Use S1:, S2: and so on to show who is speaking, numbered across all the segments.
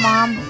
S1: mom,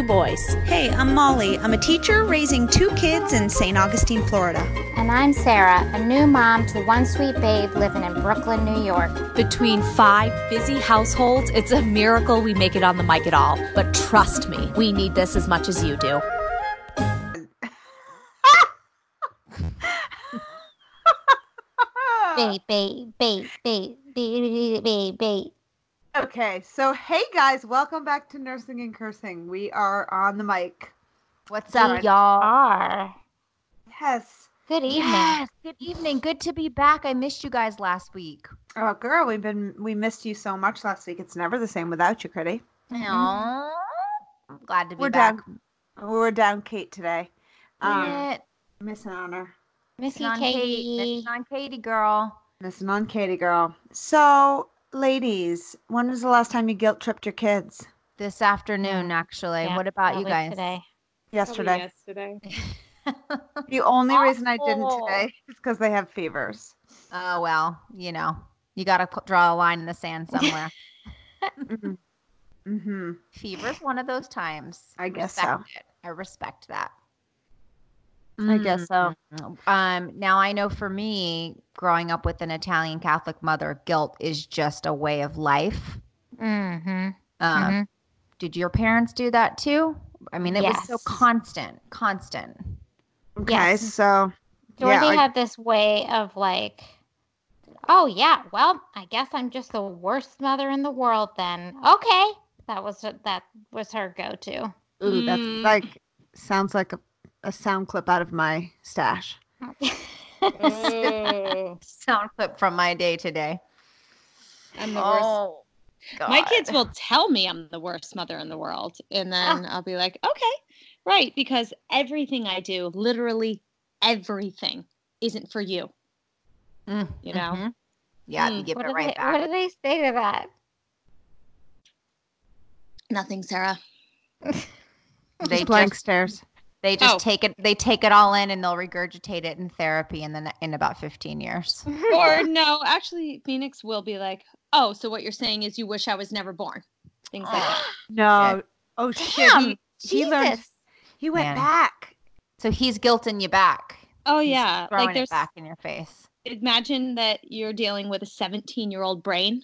S2: boys.
S3: Hey, I'm Molly. I'm a teacher raising two kids in St. Augustine, Florida.
S4: And I'm Sarah, a new mom to one sweet babe living in Brooklyn, New York.
S5: Between five busy households, it's a miracle we make it on the mic at all. But trust me, we need this as much as you do.
S4: Bait, bait, bait, bait, bait, bait, bait.
S6: Okay, so hey guys, welcome back to Nursing and Cursing. We are on the mic.
S7: What's
S4: We
S7: up, y'all?
S4: are.
S6: Yes.
S4: Good evening.
S7: Yes, good evening. Good to be back. I missed you guys last week.
S6: Oh girl, we've been we missed you so much last week. It's never the same without you, Critty.
S7: Aw, I'm glad to be
S6: We're
S7: back.
S6: down we were down Kate today. Um
S7: Yeah,
S6: missing on her.
S7: Missing on Katie.
S4: Katie.
S7: Missing on Katie, girl.
S6: Missing on Katie girl. So ladies, when was the last time you guilt tripped your kids?
S7: This afternoon, actually.
S4: Yeah,
S7: what about you guys?
S4: Today.
S6: Yesterday.
S8: yesterday.
S6: The only reason I didn't today is because they have fevers.
S7: oh well, you know, you got to draw a line in the sand somewhere.
S6: Mm-hmm. mm-hmm.
S7: Fever's one of those times.
S6: I guess so.
S7: It. I respect that.
S6: I guess so.
S7: Um, now I know for me, growing up with an Italian Catholic mother, guilt is just a way of life.
S4: Mm-hmm.
S7: Um,
S4: Mhm.
S7: Did your parents do that too? I mean, it was so constant, constant.
S6: Okay,
S4: Yes.
S6: so
S4: Dorothy
S6: Yeah, like-
S4: had this way of like, oh yeah, well, I guess I'm just the worst mother in the world then. Okay. That was that was her go-to.
S6: Ooh, that's
S8: Mm.
S6: like sounds like a, a sound clip out of my stash.
S8: Oh,
S7: Sound clip from my day today.
S8: I'm the worst.
S7: Oh,
S8: My kids will tell me I'm the worst mother in the world. And then I'll be like, okay, right. Because everything I do, literally everything, isn't for you.
S7: Mm,
S8: you know?
S7: mhm. Yeah, you
S8: Mm.
S7: give
S4: what,
S7: it
S4: do
S7: right
S4: they,
S7: back.
S4: what do they say to that?
S8: Nothing, Sarah.
S7: They
S6: blank
S7: just-
S6: stares.
S7: They just
S8: Oh.
S7: take it. They take it all in, and they'll regurgitate it in therapy, and then in about fifteen years.
S8: Or no, actually, Phoenix will be like, oh, so what you're saying is you wish I was never born. Things like that.
S6: No. Oh shit.
S4: Damn,
S6: He, he learned.
S4: Jesus.
S6: He went
S7: Man.
S6: back.
S7: So he's guilting you back.
S8: Oh,
S7: He's
S8: yeah.
S7: throwing
S8: Like
S7: it
S8: there's,
S7: back in your face.
S8: imagine that you're dealing with a 17 year old brain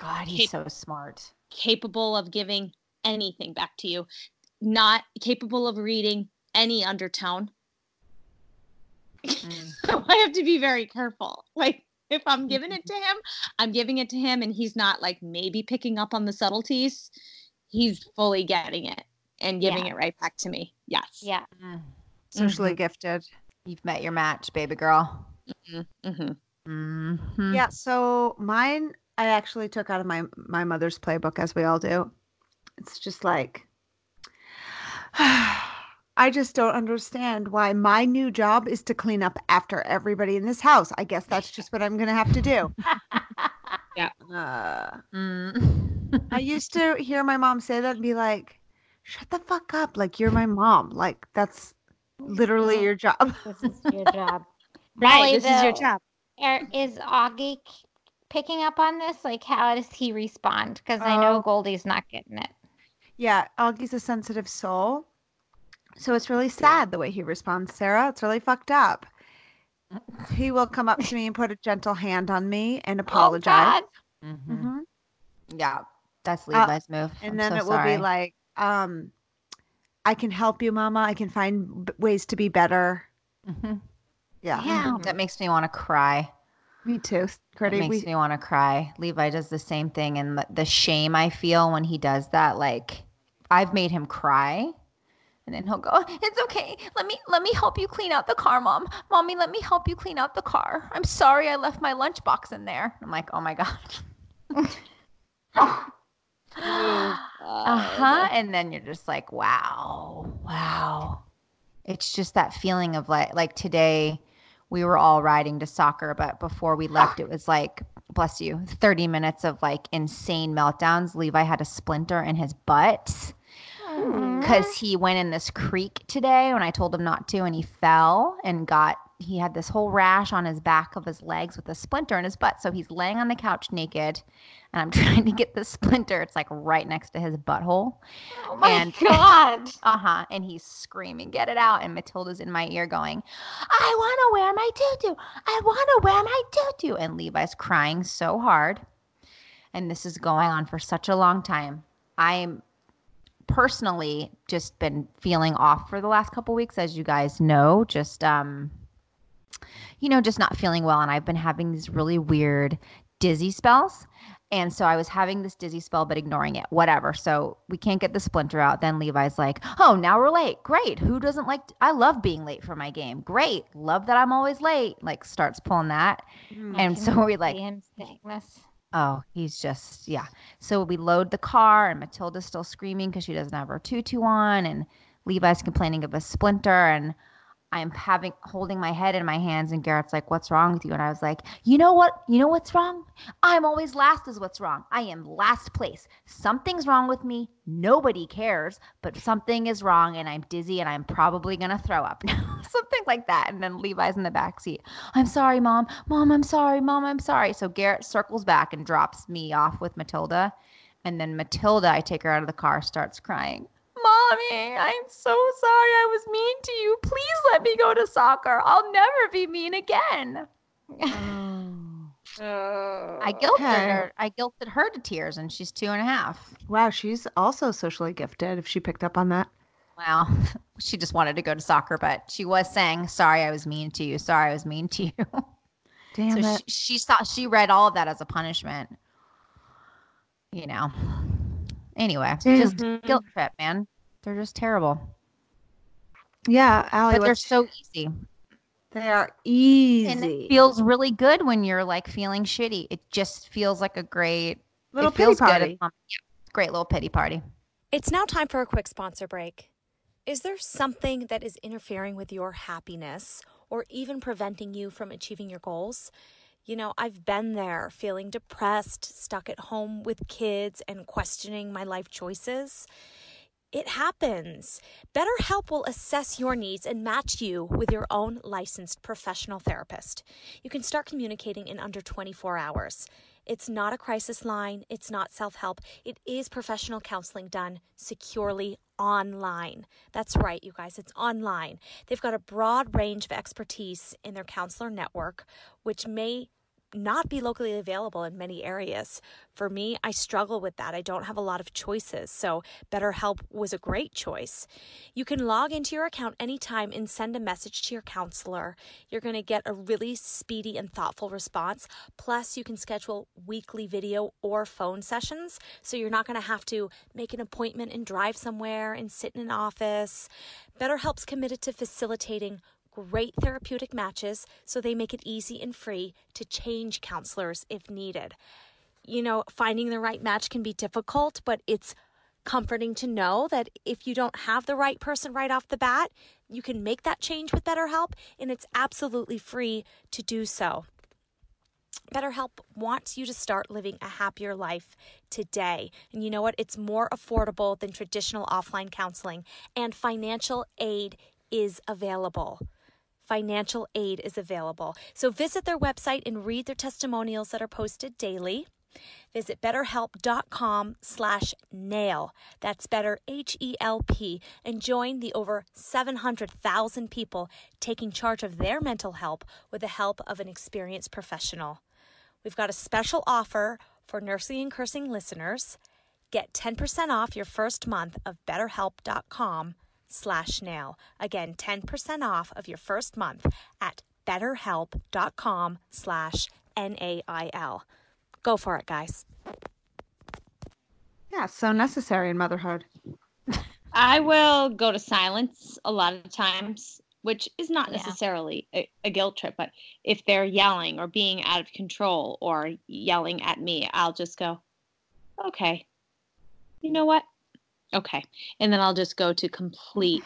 S7: God, he's so smart.
S8: capable of giving anything back to you, not capable of reading any undertone.
S7: Mm.
S8: So I have to be very careful. Like if I'm giving it to him, I'm giving it to him and he's not like maybe picking up on the subtleties. He's fully getting it and giving
S4: Yeah.
S8: it right back to me. Yes.
S4: Yeah.
S7: Mm.
S6: Socially gifted.
S7: You've met your match, baby girl.
S8: hmm
S7: Mhm.
S6: Yeah. So mine, I actually took out of my my mother's playbook, as we all do. It's just like, I just don't understand why my new job is to clean up after everybody in this house. I guess that's just what I'm gonna have to do.
S8: Yeah.
S6: Uh,
S7: Mm.
S6: I used to hear my mom say that and be like, "Shut the fuck up! Like you're my mom. Like that's literally your job."
S4: This is your job.
S8: Right.
S4: Molly,
S8: this is your job.
S4: are- is Augie k- picking up on this? Like, how does he respond? Because I know
S6: Oh.
S4: Goldie's not getting it.
S6: Yeah, Augie's a sensitive soul. So it's really sad the way he responds, Sarah. It's really fucked up. He will come up to me and put a gentle hand on me and apologize.
S4: Oh, God.
S7: Mhm.
S6: Mhm.
S7: Yeah, that's
S6: Uh,
S7: Levi's move.
S6: And
S7: I'm
S6: then
S7: so
S6: it will
S7: sorry.
S6: be like, um, I can help you, Mama. I can find b- ways to be better.
S7: Mhm.
S6: Yeah.
S4: Damn.
S7: That makes me want to cry.
S6: Me too.
S7: It
S6: Credit.
S7: makes
S6: We,
S7: me want to cry. Levi does the same thing, and the, the shame I feel when he does that, like I've made him cry, and then he'll go, "It's okay. Let me let me help you clean out the car, mom. Mommy, let me help you clean out the car. I'm sorry, I left my lunchbox in there." I'm like, "Oh my god."
S8: Uh,
S7: uh-huh and then you're just like wow wow it's just that feeling of like like today we were all riding to soccer but before we left it was like bless you 30 minutes of like insane meltdowns levi had a splinter in his butt because he went in this creek today when i told him not to and he fell and got he had this whole rash on his back of his legs with a splinter in his butt. So he's laying on the couch naked and i'm trying to get the splinter it's like right next to his butthole.
S4: Oh my
S7: and
S4: god.
S7: uh-huh and he's screaming get it out. And matilda's in my ear going i want to wear my tutu i want to wear my tutu and levi's crying so hard. And this is going on for such a long time. I'm personally just been feeling off for the last couple weeks as you guys know just um you know just not feeling well and i've been having these really weird dizzy spells and so I was having this dizzy spell, but ignoring it. Whatever. So we can't get the splinter out. Then Levi's like, "Oh, now we're late. Great. Who doesn't like? I love being late for my game. Great. Love that I'm always late." Like starts pulling that, and so we like,
S4: this.
S7: Oh, he's just yeah. So we load the car, and Matilda's still screaming because she doesn't have her tutu on, and Levi's complaining of a splinter, and I'm having holding my head in my hands, and Garrett's like, "What's wrong with you?" And I was like, "You know what? You know what's wrong? I'm always last. Is what's wrong. I am last place. Something's wrong with me. Nobody cares, but something is wrong, and I'm dizzy, and I'm probably gonna throw up. Something like that." And then Levi's in the back seat. I'm sorry, mom. Mom, I'm sorry. Mom, I'm sorry. So Garrett circles back and drops me off with Matilda, and then Matilda, I take her out of the car, starts crying. Mommy, I'm so sorry I was mean to you. Please let me go to soccer. I'll never be mean again. Mm. Oh. I guilted
S6: Okay.
S7: her. I guilted her to tears, and she's two and a half.
S6: Wow, she's also socially gifted if she picked up on that.
S7: Wow, she just wanted to go to soccer, but she was saying, "Sorry, I was mean to you. Sorry, I was mean to you."
S6: Damn
S7: so
S6: it.
S7: she, she thought she read all of that as a punishment. You know. Anyway, just mm-hmm. guilt trip, man. They're just terrible,
S6: yeah, Allie,
S7: but they're so easy.
S6: they are easy.
S7: And it feels really good when you're like feeling shitty. It just feels like a great
S6: Little
S7: it feels
S6: pity party.
S7: Yeah, great little pity party.
S2: It's now time for a quick sponsor break. Is there something that is interfering with your happiness or even preventing you from achieving your goals? You know, I've been there feeling depressed, stuck at home with kids, and questioning my life choices. It happens. BetterHelp will assess your needs and match you with your own licensed professional therapist. You can start communicating in under 24 hours. It's not a crisis line, it's not self help. It is professional counseling done securely online. That's right, you guys, it's online. They've got a broad range of expertise in their counselor network, which may not be locally available in many areas. For me, I struggle with that. I don't have a lot of choices, so BetterHelp was a great choice. You can log into your account anytime and send a message to your counselor. You're going to get a really speedy and thoughtful response. Plus, you can schedule weekly video or phone sessions, so you're not going to have to make an appointment and drive somewhere and sit in an office. BetterHelp's committed to facilitating great therapeutic matches so they make it easy and free to change counselors if needed. You know, finding the right match can be difficult, but it's comforting to know that if you don't have the right person right off the bat, you can make that change with BetterHelp and it's absolutely free to do so. BetterHelp wants you to start living a happier life today. And you know what? It's more affordable than traditional offline counseling, and financial aid is available. Financial aid is available. So visit their website and read their testimonials that are posted daily. Visit betterhelp.com slash nail. That's better H E L P and join the over 700,000 people taking charge of their mental health with the help of an experienced professional. We've got a special offer for Nursing and Cursing listeners. Get 10% off your first month of betterhelp.com slash nail. Again, 10% off of your first month at betterhelp.com slash N-A-I-L. Go for it, guys.
S6: Yeah, so necessary in motherhood.
S8: I will go to silence a lot of times, which is not
S4: Yeah.
S8: necessarily a, a guilt trip, but if they're yelling or being out of control or yelling at me, I'll just go, okay, you know what? Okay. And then I'll just go to complete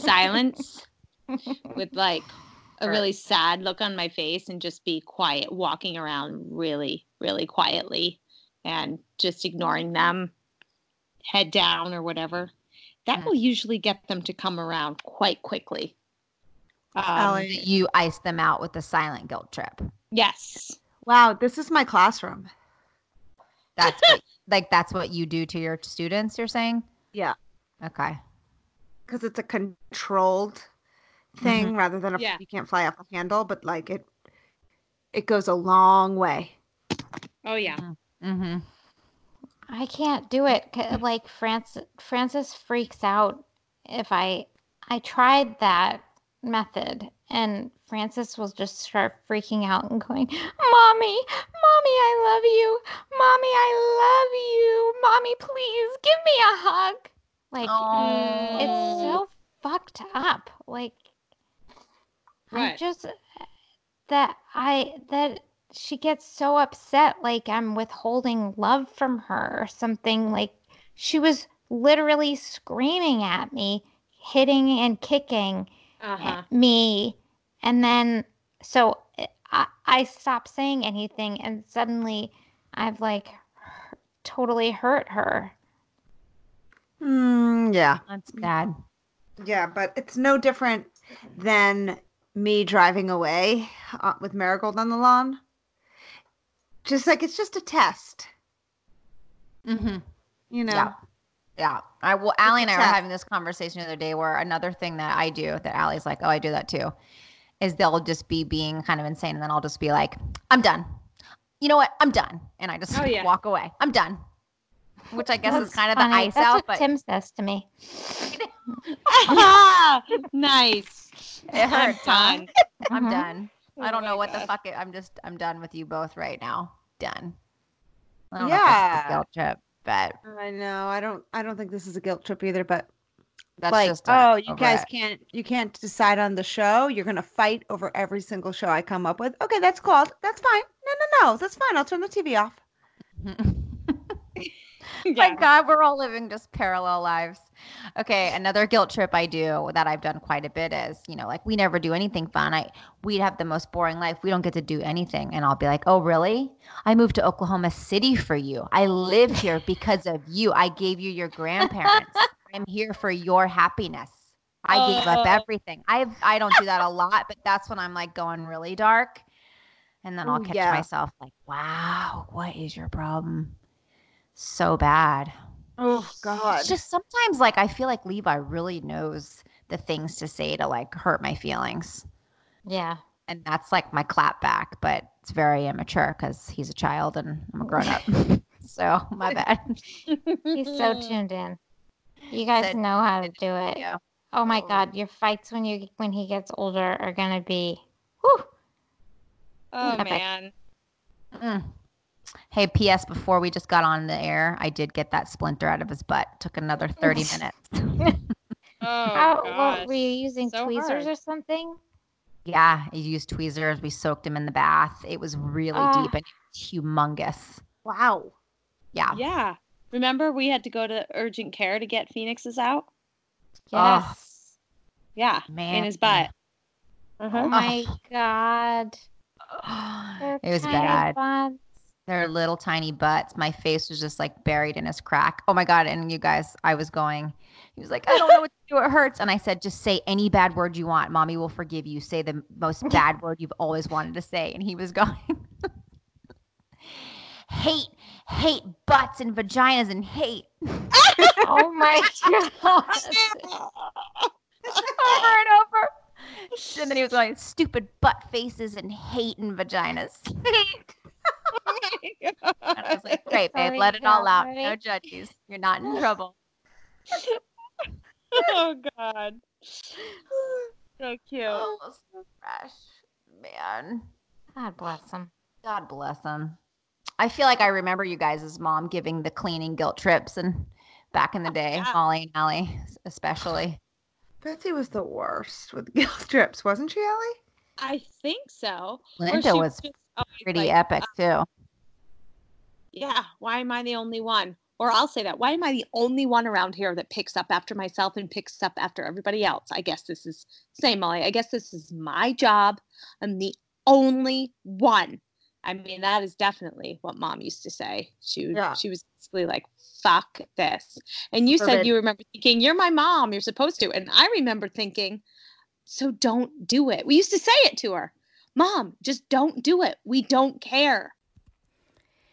S8: silence with like a really sad look on my face and just be quiet, walking around really, really quietly and just ignoring them, head down or whatever. That will usually get them to come around quite quickly. Um.
S7: You ice them out with the silent guilt trip.
S8: yes.
S6: Wow, this is my classroom.
S7: That's what, like that's what you do to your students. You're saying?
S6: Yeah.
S7: Okay.
S6: because it's a controlled thing rather than a
S8: Yeah.
S6: you can't fly off the handle, but like it it goes a long way.
S8: Oh, yeah.
S7: Mm-hmm.
S4: I can't do it Like Francis, Francis freaks out if I. I tried that method, and Francis will just start freaking out and going, "Mommy, mommy, I love you. Mommy, I love you. Mommy, please give me a hug." Like it's so fucked up. Like I
S8: What?
S4: just that I that she gets so upset like I'm withholding love from her or something like she was literally screaming at me, hitting and kicking
S8: Uh-huh.
S4: me and then so eh, I, I stopped saying anything and suddenly I've like totally hurt her.
S6: Mm, yeah,
S7: That's bad.
S6: yeah, but it's no different than me driving away uh, with Marigold on the lawn. Just like it's just a test,
S7: Mm-hmm.
S6: you know.
S7: Yeah. Yeah. I well, Allie and I were having this conversation the other day where another thing that I do that Allie's like, oh, I do that too, is they'll just be being kind of insane, and then I'll just be like, I'm done. You know what? I'm done, and I just
S8: Oh, yeah.
S7: walk away. I'm done. Which I guess is
S4: That's
S7: kind of
S4: funny.
S7: the ice
S4: That's
S7: out,
S4: what
S7: but
S4: Tim says to me.
S8: nice.
S7: it
S8: I'm
S7: hurts.
S8: done.
S7: I'm
S4: Mhm.
S7: done. I
S8: Oh
S7: don't know
S8: my
S7: what the fuck. It, I'm just. I'm done with you both right now. Done. I don't know if this is a
S6: Yeah.
S7: guilt trip, but
S6: I know. I don't. I don't think this is a guilt trip either. But
S7: that's
S6: like,
S7: just.
S6: oh, you guys
S7: it.
S6: can't. You can't decide on the show. You're gonna fight over every single show I come up with. Okay, that's called. That's fine. No, no, no. That's fine. I'll turn the TV off.
S7: My God, we're all living just parallel lives. Okay, another guilt trip I do that I've done quite a bit is, you know, like we never do anything fun. I we'd have the most boring life. We don't get to do anything. And I'll be like, "Oh, really? I moved to Oklahoma City for you. I live here because of you. I gave you your grandparents. I'm here for your happiness. I oh. gave up
S8: Oh.
S7: everything. I I don't do that a lot, but that's when I'm like going really dark. And then I'll catch
S6: yeah.
S7: myself like, "Wow, what is your problem?" So bad.
S6: Oh God.
S7: It's just sometimes like I feel like Levi really knows the things to say to like hurt my feelings.
S4: Yeah.
S7: And that's like my clap back, but it's very immature because he's a child and I'm a grown up. so my bad.
S4: He's so tuned in. You guys know how to do it.
S7: Yeah.
S4: Oh my
S7: Oh.
S4: god, your fights when you when he gets older are gonna be whew.
S8: Oh
S4: Epic.
S8: man.
S7: Mm. Hey, P.S. Before we just got on the air, I did get that splinter out of his butt. Took another 30 minutes.
S8: Oh
S4: How
S8: gosh.
S4: what, were you using
S8: So
S4: tweezers
S8: hard.
S4: or something?
S7: yeah, I used tweezers. We soaked him in the bath. It was really
S4: Ah.
S7: deep and humongous.
S6: wow.
S7: Yeah.
S8: Yeah. Remember we had to go to urgent care to get Phoenix's out?
S7: Oh.
S4: Yes.
S8: Yeah.
S7: Man.
S8: In his butt.
S4: Oh
S8: Uh-huh.
S4: my god. They're
S7: It was
S4: tiny
S7: bad. Their little tiny butts. My face was just like buried in his crack. Oh my god! And you guys, I was going. He was like, I don't know what to do. It hurts. And I said, just say any bad word you want. Mommy will forgive you. Say the most bad word you've always wanted to say. And he was going, hate, hate butts and vaginas and hate
S4: Oh my god.
S7: over and over. And then he was going, stupid butt faces and hate and vaginas. And I was like, great, babe,
S4: Sorry,
S7: let it all out. No judges. You're not in trouble.
S8: oh god. So cute.
S7: Oh, so fresh. Man.
S4: God bless him.
S7: God bless him. I feel like I remember you guys' mom giving the cleaning guilt trips and back in the day,
S8: Yeah.
S7: Molly and Allie especially.
S6: Betsy was the worst with guilt trips, wasn't she, Ellie?
S8: I think so. Or
S7: Linda was
S8: just always Oh,
S7: pretty
S8: like,
S7: epic uh, too.
S8: Yeah. Why am I the only one? or I'll say that. Why am I the only one around here that picks up after myself and picks up after everybody else? I guess this is same Molly. I guess this is my job. I'm the only one. I mean, that is definitely what mom used to say. She would,
S6: Yeah.
S8: she was basically like, "Fuck this." And you said you remember thinking, "You're my mom. You're supposed to." And I remember thinking, "So don't do it." We used to say it to her, "Mom, just don't do it. We don't care."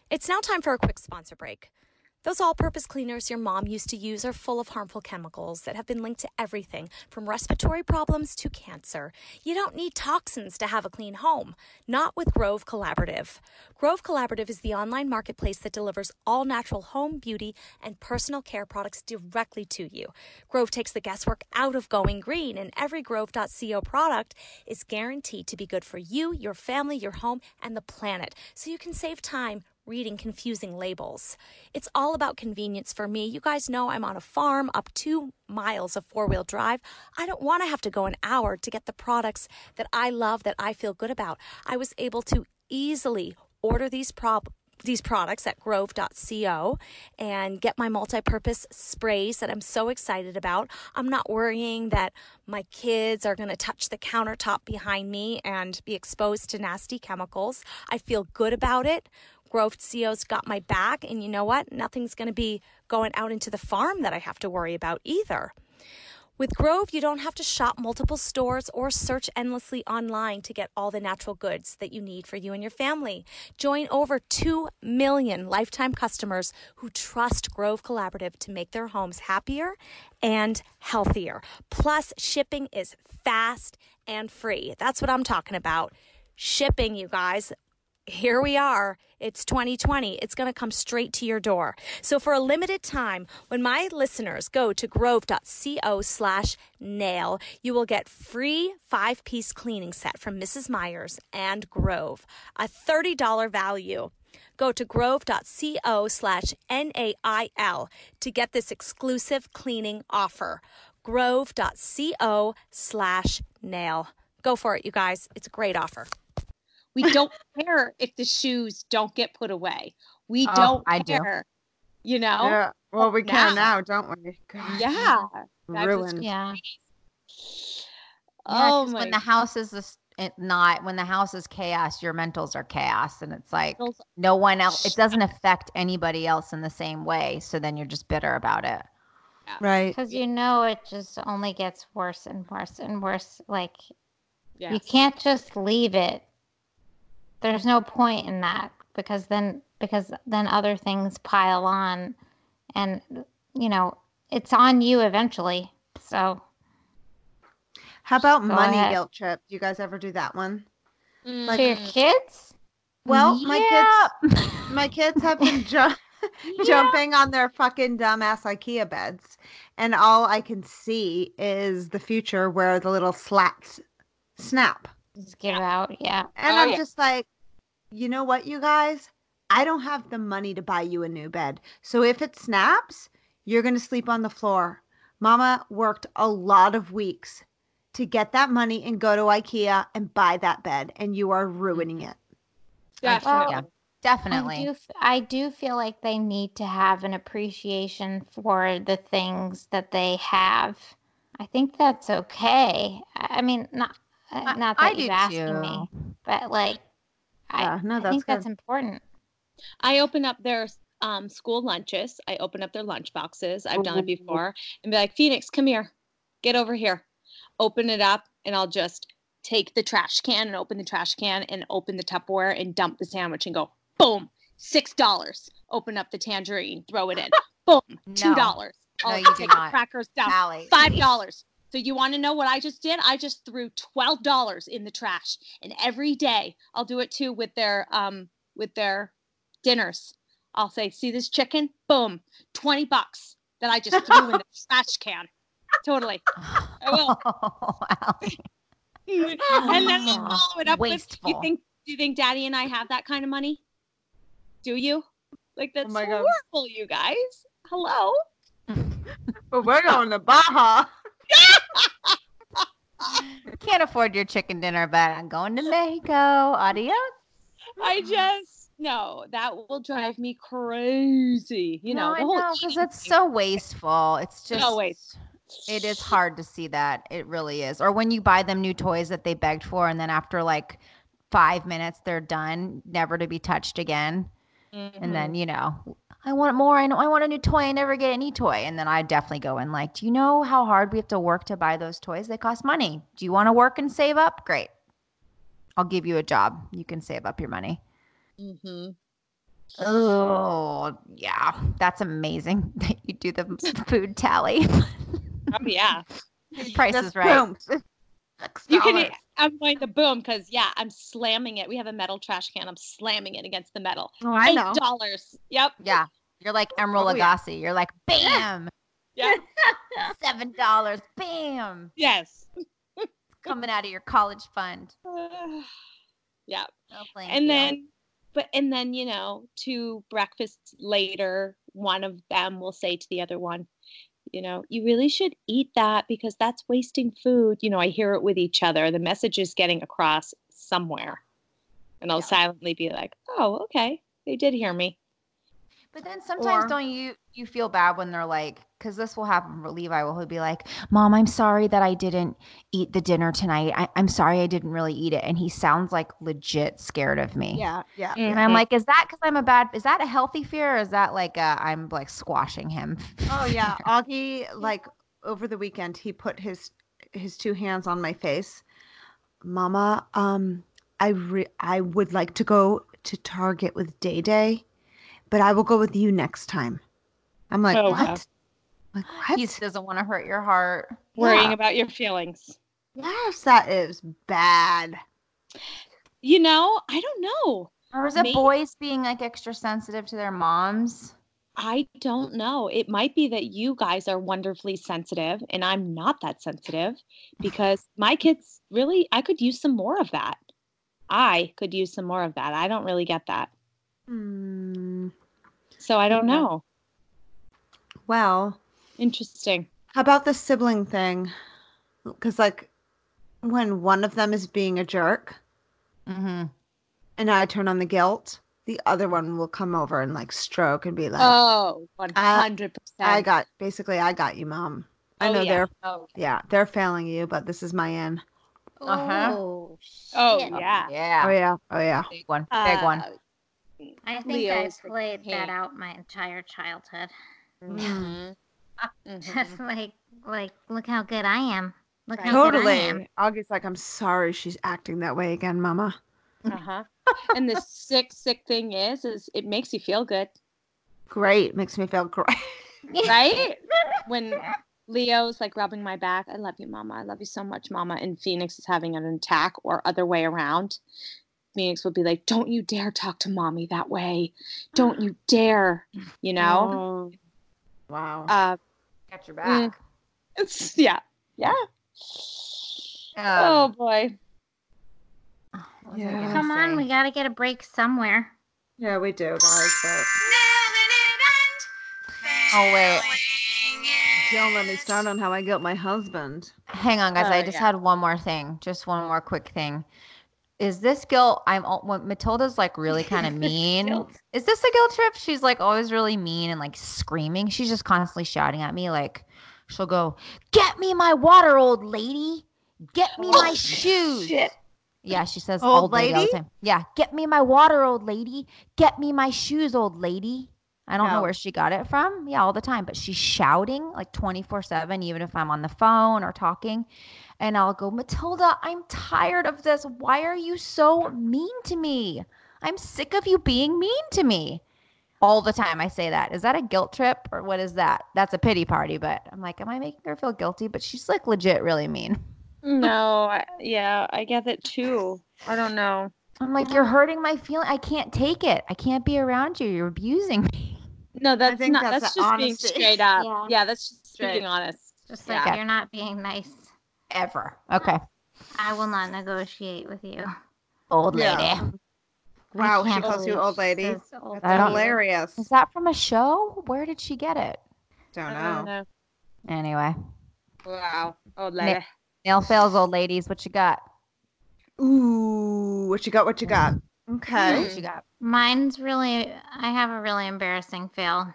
S2: It's now time for a quick sponsor break. Those all purpose cleaners your mom used to use are full of harmful chemicals that have been linked to everything from respiratory problems to cancer. You don't need toxins to have a clean home. Not with Grove Collaborative. Grove Collaborative is the online marketplace that delivers all natural home, beauty, and personal care products directly to you. Grove takes the guesswork out of going green, and every Grove.co product is guaranteed to be good for you, your family, your home, and the planet, so you can save time reading confusing labels. It's all about convenience for me. You guys know I'm on a farm up two miles of four wheel drive. I don't want to have to go an hour to get the products that I love, that I feel good about. I was able to easily order these prob these products at grove.co and get my multi-purpose sprays that I'm so excited about. I'm not worrying that my kids are going to touch the countertop behind me and be exposed to nasty chemicals. I feel good about it. Grove CO's got my back, and you know what? Nothing's going to be going out into the farm that I have to worry about either. With Grove, you don't have to shop multiple stores or search endlessly online to get all the natural goods that you need for you and your family. Join over 2 million lifetime customers who trust Grove Collaborative to make their homes happier and healthier. Plus, shipping is fast and free. That's what I'm talking about. Shipping, you guys here we are. It's 2020. It's going to come straight to your door. So for a limited time, when my listeners go to grove.co slash nail, you will get free five piece cleaning set from Mrs. Meyer's and Grove, a $30 value. Go to grove.co slash N-A-I-L to get this exclusive cleaning offer. Grove.co slash nail. Go for it, you guys. It's a great offer.
S8: We don't care if the shoes don't get put away. We
S7: Oh,
S8: don't
S7: I do.
S8: care. You know?
S6: Yeah. Well, we can
S8: now.
S6: now, don't we? God,
S8: Yeah. That was
S6: Ruined.
S4: Yeah.
S7: Yeah,
S8: Oh
S7: 'cause
S8: my
S7: when the house is this, it not when the house is chaos, your mentals are chaos, and it's like no one else. It doesn't affect anybody else in the same way. So then you're just bitter about it.
S6: Right.
S4: Because you know it just only gets worse and worse and worse. Like
S8: yeah.
S4: you can't just leave it. There's no point in that because then because then other things pile on and you know, it's on you eventually. So
S6: How about money
S4: ahead.
S6: guilt trip? Do you guys ever do that one?
S8: Mm,
S4: to your kids?
S6: Well, my kids, my kids have been ju- jumping on their fucking dumbass IKEA beds, and all I can see is the future where the little slats snap,
S4: Just give out, yeah.
S6: and
S8: Oh,
S6: I'm
S8: yeah.
S6: just like, you know what, you guys, I don't have the money to buy you a new bed, so if it snaps, you're gonna sleep on the floor. Mama worked a lot of weeks to get that money and go to IKEA and buy that bed, and you are ruining it.
S8: Definitely.
S7: Yeah.
S4: I
S7: Definitely.
S4: do, f- I do feel like they need to have an appreciation for the things that they have. I think that's okay. I I mean, not uh,
S7: I-
S4: not that
S7: do
S4: you asking me, but like,
S6: Yeah,
S4: I,
S6: no,
S4: I
S6: that's
S4: think that's important.
S8: I open up their um, school lunches. I open up their lunch boxes. I've done it before and be like, Phoenix, come here. Get over here. Open it up and I'll just take the trash can and open the trash can and open the Tupperware and dump the sandwich and go, boom, six dollars. Open up the tangerine, throw it in. boom, two dollars.
S7: No, you do
S8: take the
S7: not.
S8: crackers down.
S7: Sally,
S8: Five dollars. So you want to know what I just did? I just threw twelve dollars in the trash, and every day I'll do it too with their um with their dinners. I'll say, "See this chicken? Boom, twenty bucks that I just threw in the trash can." Totally. I will.
S7: Allie.
S8: and then I'll follow it up with,
S7: Wasteful.
S8: "You think? Do you think Daddy and I have that kind of money? Do you? Like that's
S6: my God.
S8: horrible, you guys. Hello."
S6: But we're going to Baja.
S7: Can't afford your chicken dinner, but I'm going to Mexico. Adios.
S8: I just no, that will drive me crazy. You know,
S7: no, I
S8: the whole
S7: know because it's so wasteful. It's just
S8: So waste-
S7: It is hard to see that. It really is. Or when you buy them new toys that they begged for, and then after like five minutes they're done, never to be touched again. And then mm-hmm. you know, I want more. I know I want a new toy. I never get any toy. And then I definitely go in like, do you know how hard we have to work to buy those toys? They cost money. Do you want to work and save up? Great. I'll give you a job. You can save up your money.
S8: Mm-hmm.
S7: Oh, yeah. That's amazing that you do the food tally.
S8: Oh yeah.
S7: Price
S6: Just
S7: is right.
S6: boom.
S8: You can.
S6: dollars.
S8: I'm going the boom because yeah, I'm slamming it. We have a metal trash can. I'm slamming it against the metal.
S6: Oh, I know.
S8: Eight dollars. Yep.
S7: Yeah. You're like Emeril
S6: Oh, yeah.
S7: You're like, bam,
S8: Yeah.
S7: seven dollars, bam,
S8: yes.
S7: coming out of your college fund.
S8: yeah.
S7: No, thank
S8: and
S7: you.
S8: then but and then you know two breakfasts later one of them will say to the other one you know you really should eat that because that's wasting food you know i hear it with each other the message is getting across somewhere and i'll silently be like oh okay they did hear me
S7: But then sometimes
S6: Or-
S7: don't you you feel bad when they're like, because this will happen for Levi. Will he be like, "Mom, I'm sorry that I didn't eat the dinner tonight. I, I'm sorry I didn't really eat it," and he sounds like legit scared of me.
S6: Yeah, yeah.
S7: And I'm like, is that because I'm a bad? Is that a healthy fear, or is that like uh, I'm like squashing him?
S6: Oh yeah, Augie like over the weekend he put his his two hands on my face. Mama, um I re- I would like to go to Target with Day Day, but I will go with you next time. I'm like,
S8: Oh,
S6: what?
S8: wow.
S6: Like what?
S7: he doesn't want to hurt your heart.
S8: worrying
S6: Yeah.
S8: about your feelings
S6: Yes, that is bad.
S8: you know i don't know
S7: Or is it
S8: Maybe-
S7: boys being like extra sensitive to their moms?
S8: I don't know. It might be that you guys are wonderfully sensitive and I'm not that sensitive because my kids really, I could use some more of that. I could use some more of that. I don't really get that.
S6: Hmm.
S8: So I don't know.
S6: Well,
S8: Interesting.
S6: how about the sibling thing? Because like when one of them is being a jerk,
S7: Mm-hmm.
S6: and I turn on the guilt, the other one will come over and like stroke and be like,
S8: Oh, 100%.
S6: I got basically I got you, mom. I
S8: Oh,
S6: know
S8: yeah.
S6: they're
S8: Oh,
S6: yeah, they're failing you, but this is my end.
S7: Uh-huh.
S4: Oh,
S8: oh yeah.
S7: Yeah.
S6: Oh yeah. Oh yeah.
S7: Big one. Big one.
S8: Uh,
S4: I think
S8: Leo's
S4: I played
S8: king.
S4: that out my entire childhood.
S8: mhm.
S4: Just like, like, look how good I am. Look
S8: Right.
S4: how good I am.
S6: Totally. Augie's like, I'm sorry she's acting that way again, mama.
S8: uh-huh. and the sick, sick thing is, is it makes you feel good,
S6: Great. Makes me feel great.
S8: right? when Leo's like rubbing my back, I love you, mama. I love you so much, mama. And Phoenix is having an attack or other way around. Phoenix would be like, Don't you dare talk to mommy that way. Don't you dare, you know?
S6: Oh, wow.
S8: Uh,
S7: Got your
S8: back. it's, yeah. Yeah.
S7: Um,
S8: oh boy.
S7: what was I
S6: Yeah.
S4: Come on, we gotta get a break somewhere.
S6: yeah, we do, guys, but
S7: Oh wait,
S6: don't let me start on how I guilt my husband.
S7: hang on, guys.
S8: Oh,
S7: I just
S8: yeah.
S7: had one more thing. Just one more quick thing. Is this guilt? I'm al- when Matilda's like really kind of mean. Is this a guilt trip? She's like always really mean and like screaming. She's just constantly shouting at me. Like she'll go, "Get me my water, old lady. Get me my shoes." Yeah, she says
S6: Old
S7: old, lady? all the time. Yeah, get me my water, old lady. Get me my shoes, old lady. I don't know where she got it from. Yeah, all the time. But she's shouting like 24 7, even if I'm on the phone or talking. And I'll go, Matilda, I'm tired of this. Why are you so mean to me? I'm sick of you being mean to me. All the time I say that. Is that a guilt trip or what is that? That's a pity party, but I'm like, am I making her feel guilty? But she's like legit really mean.
S8: No, I, yeah, I get it too. I don't know.
S7: I'm like, you're hurting my feeling. I can't take it. I can't be around you. You're abusing me.
S8: No, that's not.
S6: that's
S8: That's, just
S6: honesty.
S8: being straight up.
S4: Yeah.
S8: Yeah, that's just
S6: Straight.
S8: being honest.
S4: Just like
S7: Yeah.
S4: you're not being nice.
S7: Ever. Okay.
S4: I will not negotiate with you.
S7: Old lady.
S6: Yeah. Wow, she calls you old lady.
S4: old
S6: That's
S4: lady.
S6: hilarious.
S7: Is that from a show? Where did she get it?
S6: Don't
S8: I don't
S6: know.
S8: know.
S7: Anyway.
S8: Wow.
S7: Na-
S8: lady.
S7: Nail fails, old ladies. What you got?
S6: Ooh, what you got? What you got? Okay.
S7: What you got?
S4: Mine's really, I have a really embarrassing fail.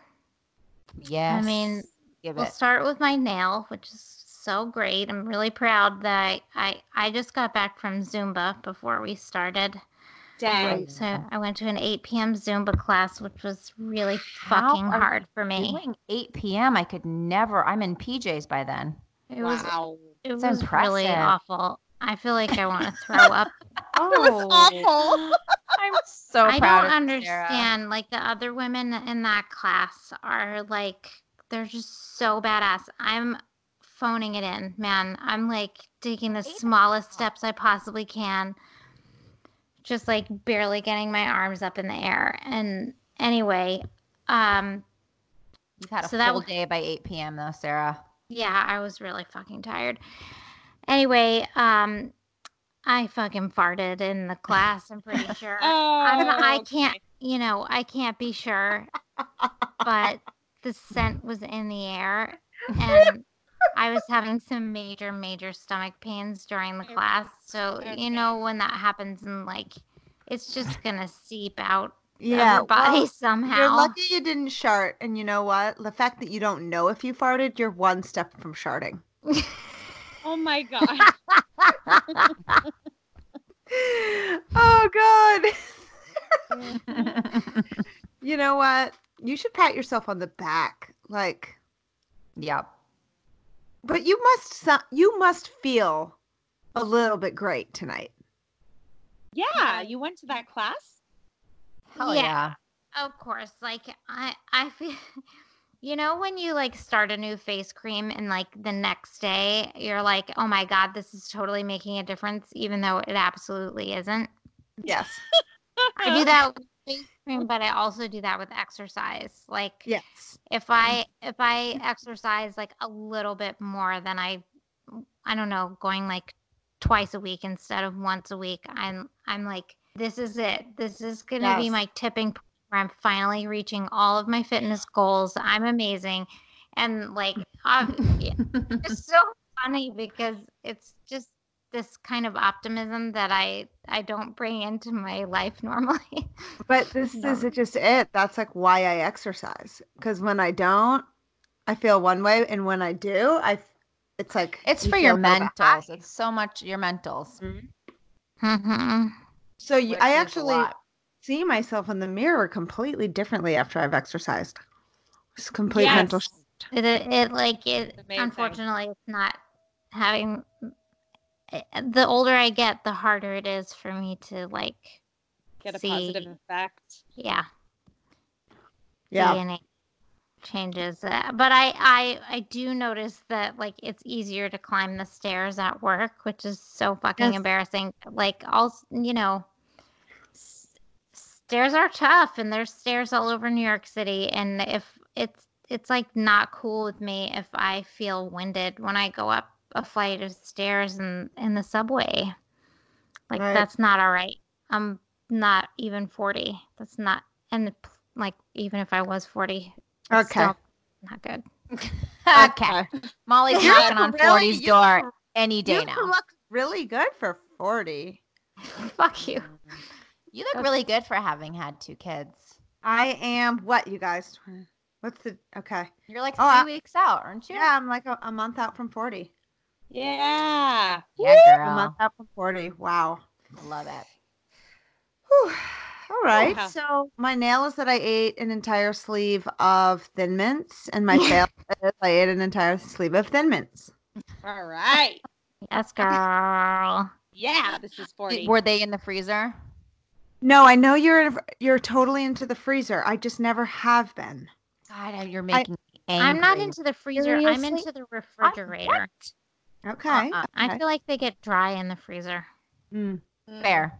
S7: Yes.
S4: I mean,
S7: give
S4: We'll
S7: it.
S4: start with my nail, which is so great. I'm really proud that I, I, I just got back from Zumba before we started.
S8: Dang.
S4: So I went to an 8 p.m. Zumba class, which was really
S7: How
S4: fucking
S7: are
S4: hard for me.
S7: Doing 8 p.m. I could never. I'm in PJs by then.
S4: It was
S8: wow.
S4: it
S7: It's
S4: was really awful. I feel like I want to throw up.
S8: was oh. awful.
S7: I'm so
S4: I
S7: proud
S4: don't
S7: of you, Sarah.
S4: understand. Like the other women in that class are like they're just so badass. I'm phoning it in, man. I'm like taking the smallest steps I possibly can. Just like barely getting my arms up in the air. And anyway, um
S7: You've had a
S4: So that
S7: full
S4: w-
S7: day by 8 p.m. though, Sarah.
S4: yeah, I was really fucking tired. Anyway, um I fucking farted in the class, I'm pretty sure. I'm, I
S8: Oh,
S4: can't, you know, I can't be sure, but the scent was in the air, and I was having some major, major stomach pains during the class. So you know when that happens, and like, it's just gonna seep out
S6: Yeah,
S4: of your body
S6: well,
S4: somehow.
S6: You're lucky you didn't shart, and you know what? The fact that you don't know if you farted, you're one step from sharting.
S8: Oh my god.
S6: oh God! you know what? You should pat yourself on the back, like.
S7: yep.
S6: But you must you must feel a little bit great tonight.
S8: Yeah, you went to that class?
S7: Hell
S4: Yeah.
S7: yeah.
S4: Of course, like I, I feel. You know when you like start a new face cream and like the next day you're like, "Oh my god, this is totally making a difference," even though it absolutely isn't.
S6: Yes.
S4: I do that with face cream, but I also do that with exercise. Like
S6: Yes.
S4: if I if I exercise like a little bit more than I I don't know, going like twice a week instead of once a week, I'm I'm like this is it. This is going to be my tipping point where I'm finally reaching all of my fitness goals. I'm amazing. And like um, it's so funny because it's just this kind of optimism that I I don't bring into my life normally.
S6: But this
S4: No.
S6: is it just it. That's like why I exercise. Because when I don't, I feel one way, and when I do, I it's like
S7: It's
S6: you
S7: for your
S6: feel so bad.
S7: mentals. It's so much your mentals.
S4: hmm
S6: So you, I actually see myself in the mirror completely differently after I've exercised. It's complete mental.
S8: Yes.
S6: shift.
S4: It, it, it like it
S8: amazing.
S4: unfortunately it's not having the older I get the harder it is for me to like
S8: Get a
S4: see
S8: positive effect.
S4: yeah
S6: Yeah.
S4: DNA changes uh, but I, I I do notice that like it's easier to climb the stairs at work which is so fucking
S6: Yes.
S4: embarrassing like all you know s- stairs are tough and there's stairs all over New York City and if it's it's like not cool with me if I feel winded when I go up a flight of stairs in in the subway like
S6: Right.
S4: that's not all right I'm not even 40 that's not and like even if I was 40
S6: Okay.
S4: still not good
S7: okay. Molly's
S6: You're
S7: knocking on
S6: really-
S7: 40's
S6: you-
S7: door any day
S6: You
S7: now.
S6: look really good for forty.
S4: fuck you
S7: You look really good for having had two kids.
S6: I am what you guys? What's the okay?
S7: You're like oh, three
S6: Oh,
S7: weeks out, aren't you?
S6: Yeah, I'm like a, a month out from forty.
S8: Yeah.
S7: Yeah,
S6: A
S7: girl.
S6: month out from forty. Wow.
S7: I love it.
S6: Whew. All right.
S8: wow.
S6: So my nail is that I ate an entire sleeve of Thin Mints, and my fail is I ate an entire sleeve of Thin Mints.
S8: All right.
S4: yes girl
S8: Yeah, this is 40.
S7: Were they in the freezer?
S6: No, I know you're in, you're totally into the freezer. I just never have been.
S7: God, you're making me angry.
S4: I'm not into the freezer. I'm into the refrigerator.
S6: Okay.
S7: Uh-uh.
S4: I feel like they get dry in the freezer.
S6: Mm.
S7: fair.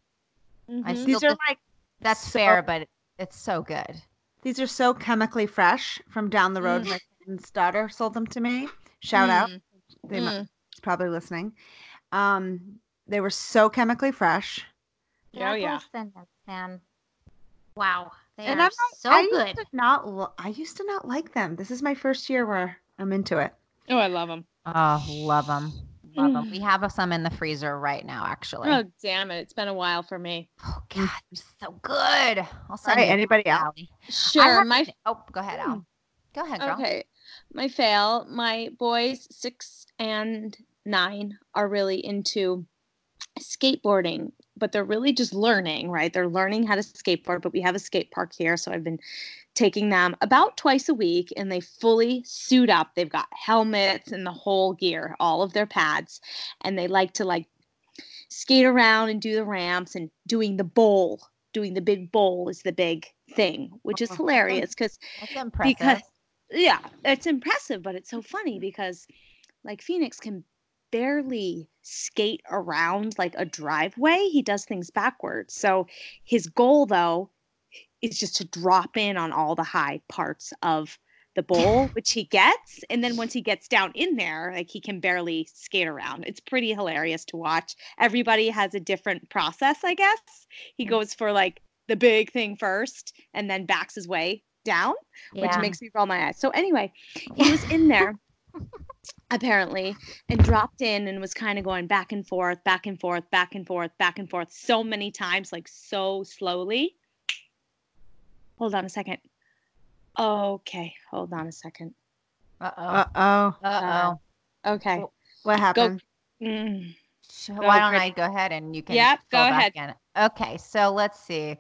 S7: I
S8: Mhm.
S7: still
S6: These are
S7: dis-
S6: like
S7: that's
S6: so-
S7: fair, but it's so good.
S6: these are so chemically fresh from down the road.
S8: Mm.
S6: My friend's daughter sold them to me. Shout out.
S8: Mm.
S6: They mu-
S8: Mm.
S6: she's probably listening. Um, they were so chemically fresh.
S8: Oh, yeah.
S4: those Thin man. Wow, they
S6: and
S4: are
S6: I'm not,
S4: so
S6: I
S4: good.
S6: Used to not I used to not like them. This is my first year where I'm into it.
S8: Oh, I love them.
S7: Oh, love them. love them. We mm. have some in the freezer right now, actually.
S8: Oh damn it! It's been a while for me.
S7: Oh mm. God, they're so good. I'll
S6: All
S7: send
S6: right,
S7: you
S6: anybody
S7: some,
S6: else?
S7: Allie.
S8: Sure, my
S7: to- Oh, go ahead, Al. Hmm. Go ahead, girl.
S8: Okay. My fail, my boys six and nine are really into skateboarding, but they're really just learning, right? They're learning how to skateboard, but we have a skate park here. So I've been taking them about twice a week and they fully suit up. They've got helmets and the whole gear, all of their pads, and they like to like skate around and do the ramps and doing the bowl. Doing the big bowl is the big thing, which is uh-huh. hilarious because because yeah it's impressive but it's so funny because like phoenix can barely skate around like a driveway he does things backwards. So his goal though is just to drop in on all the high parts of the bowl which he gets and then once he gets down in there like he can barely skate around. It's pretty hilarious to watch. Everybody has a different process i guess. He mm. goes for like the big thing first and then backs his way down which
S4: Yeah.
S8: makes me roll my eyes. So anyway, he was in there apparently and dropped in and was kind of going back and forth, back and forth, back and forth, back and forth so many times, like so slowly. Hold on a second. Okay, hold on a second.
S7: Uh oh.
S6: Uh.
S8: Okay.
S6: What happened?
S8: Mm.
S7: Why don't
S8: Chris.
S7: I go ahead and you can
S8: Yep, go
S7: fill back
S8: ahead.
S7: in. Okay, so let's see.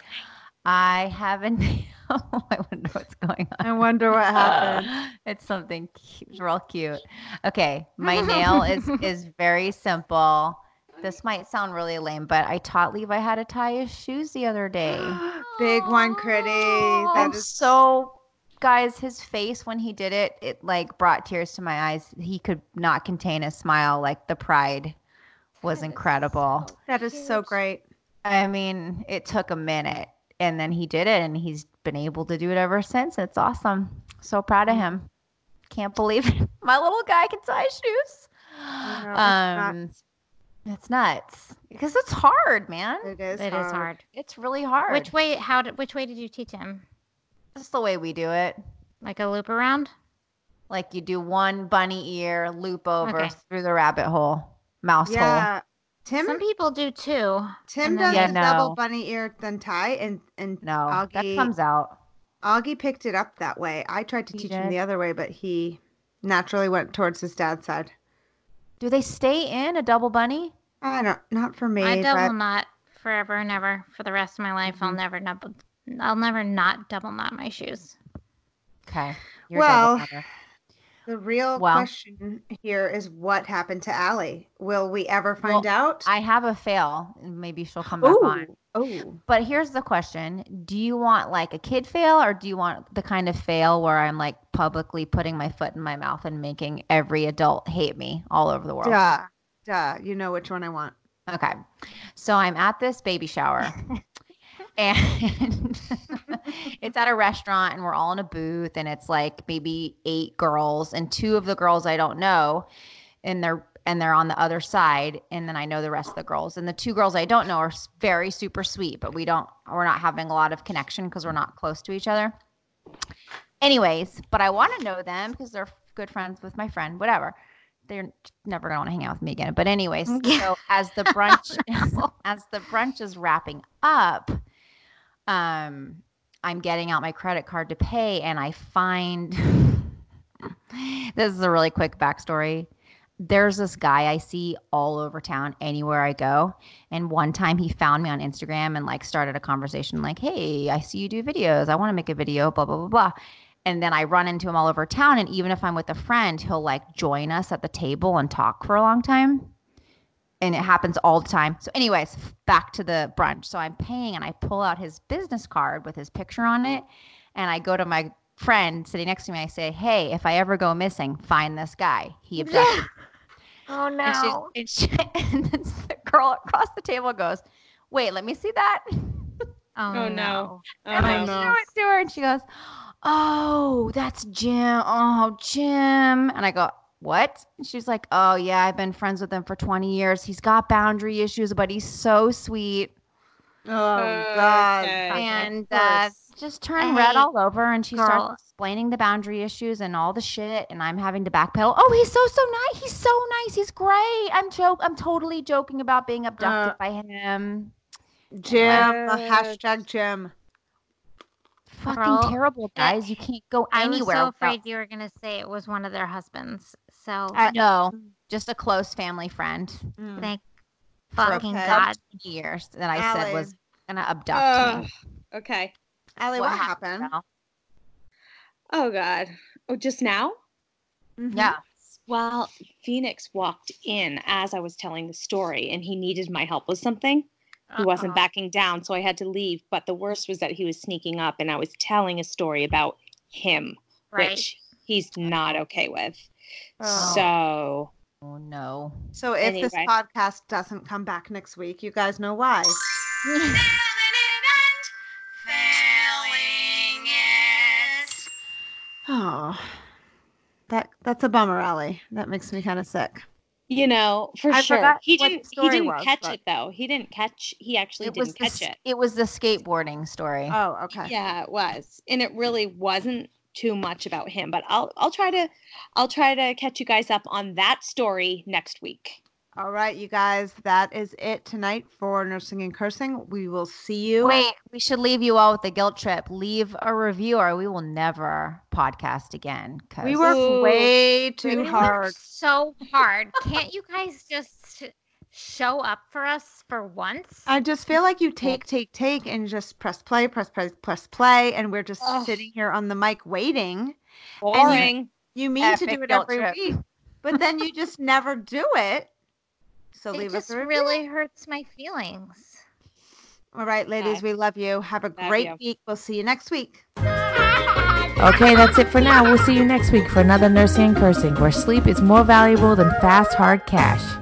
S7: I haven't. I wonder what's going on.
S6: I wonder what happened.
S7: it's something cute, real cute. Okay, my nail is is very simple. This might sound really lame, but I taught Levi how to tie his shoes the other day.
S6: Big one, Critty. That
S7: I'm
S6: is
S7: so guys, his face when he did it, it like brought tears to my eyes. He could not contain a smile. Like the pride was incredible.
S6: that is so great.
S7: I mean, it took a minute and then he did it and he's been able to do it ever since. It's awesome. So proud of him. Can't believe it. my little guy can tie shoes.
S6: I know, it's
S7: Um it's nuts because it's hard, man.
S6: It is.
S4: It is hard.
S7: It's really hard.
S4: Which way? How? Did, which way did you teach him?
S7: That's the way we do it.
S4: Like a loop around?
S7: Like you do one bunny ear, loop over
S4: Okay.
S7: through the rabbit hole, mouse hole.
S6: Yeah. Tim
S4: Some people do too.
S6: Tim
S4: and
S6: does
S4: then-
S7: Yeah,
S6: the double bunny ear than tie and and
S7: No, that
S6: Augie,
S7: comes out.
S6: Augie picked it up that way. I tried to
S7: He
S6: teach him the other way, but he naturally went towards his dad's side.
S7: Do they stay in a double bunny?
S6: I don't not for me.
S4: I double
S6: but
S4: knot forever and ever for the rest of my life. I'll mm-hmm. never double. I'll never not double knot my shoes.
S7: Okay. You're a
S6: Well,
S7: double knotter.
S6: The real
S7: Well-
S6: question here is what happened to Allie? Will we ever
S7: Well,
S6: find out?
S7: I have a fail. Maybe she'll come back on.
S6: oh,
S7: But here's the question Do you want like a kid fail or do you want the kind of fail where I'm like publicly putting my foot in my mouth and making every adult hate me all over the world?
S6: duh, duh. You know which one I want.
S7: Okay. So I'm at this baby shower. and it's at a restaurant and we're all in a booth and it's like maybe eight girls and two of the girls I don't know and they're and they're on the other side and then I know the rest of the girls and the two girls I don't know are very super sweet but we don't we're not having a lot of connection because we're not close to each other. Anyways, but I want to know them because they're good friends with my friend, whatever. They're never gonna want to hang out with me again. But anyways, mm-hmm. so as the brunch as the brunch is wrapping up, um, I'm getting out my credit card to pay, and I find this is a really quick backstory. There's this guy I see all over town, anywhere I go. And one time he found me on Instagram and like started a conversation like, Hey, I see you do videos. I want to make a video, blah, blah, blah, blah. And then I run into him all over town. And even if I'm with a friend, he'll like join us at the table and talk for a long time and it happens all the time. So, anyways, back to the brunch. So I'm paying, and I pull out his business card with his picture on it, and I go to my friend sitting next to me. I say, "Hey, if I ever go missing, find this guy. He abducted."
S4: Oh
S7: and, she's, and, she, and then the girl across the table goes, "Wait, let me see that."
S4: Oh,
S8: Oh, no.
S4: no.
S8: Oh,
S7: and I
S8: no.
S7: show it to her, and she goes, "Oh, that's Jim. Oh, Jim." And I go, "What?" And she's like, "Oh yeah, I've been friends with him for 20 years. He's got boundary issues, but he's so sweet."
S6: Oh God.
S8: Okay.
S7: And uh,
S6: course.
S7: just turned red all over and she
S4: girl.
S7: starts explaining the boundary issues and all the shit and I'm having to backpedal. Oh, he's so so nice. He's so nice. He's great. I'm joke I'm totally joking about being abducted
S6: Uh,
S7: by him.
S6: Jim,
S8: Uh,
S6: hashtag Jim.
S7: Fucking
S4: Girl,
S7: terrible guys. You can't go anywhere.
S4: I was
S7: anywhere.
S4: so
S7: without-
S4: afraid you were gonna say it was one of their husbands. So
S6: I-
S7: no, just a close family friend.
S6: Mm.
S4: thank
S7: For
S4: fucking
S6: okay.
S4: God.
S7: Years that I said was gonna abduct
S8: Ugh.
S7: me.
S8: okay.
S6: Allie, what, happened?
S7: now?
S8: Oh God. Oh, just now?
S6: Mhm.
S7: Yeah.
S8: Well, Phoenix walked in as I was telling the story, and he needed my help with something. He wasn't
S4: Uh-oh.
S8: backing down, so I had to leave. But the worst was that he was sneaking up, and I was telling a story about him,
S4: Right.
S8: which he's not okay with.
S6: Oh.
S8: So
S7: Oh no.
S6: So if this podcast doesn't come back next week, you guys know why. Oh, that that's a bummer, Allie. That makes me kind of sick.
S8: you know, for
S6: I
S8: sure, he didn't. He didn't
S6: was,
S8: catch
S6: but-
S8: it though. He didn't catch. He actually
S7: It
S8: didn't catch
S7: s-
S8: it.
S7: it was the skateboarding story.
S6: Oh, okay.
S8: Yeah, it was, and it really wasn't too much about him. But I'll I'll try to I'll try to catch you guys up on that story next week.
S6: All right, you guys, that is it tonight for nursing and cursing. We will see you.
S7: Wait, we should leave you all with a guilt trip. Leave a review or we will never podcast again.
S6: we work way too
S4: We work
S6: hard.
S4: so hard. Can't you guys just show up for us for once?
S6: I just feel like you take, take, take, and just press play, press, press, press play, and we're just
S8: Ugh.
S6: sitting here on the mic waiting.
S8: Boring.
S6: You mean to do it every
S7: trip.
S6: week, but then you just never do it. So
S4: it
S6: leave
S4: just
S6: us a review.
S4: really hurts my feelings.
S6: All right, ladies,
S8: Okay.
S6: we love you. Have a
S8: Love
S6: great
S8: you.
S6: week. We'll see you next week.
S1: Okay, that's it for now. We'll see you next week for another Nursing and Cursing, where sleep is more valuable than fast, hard cash.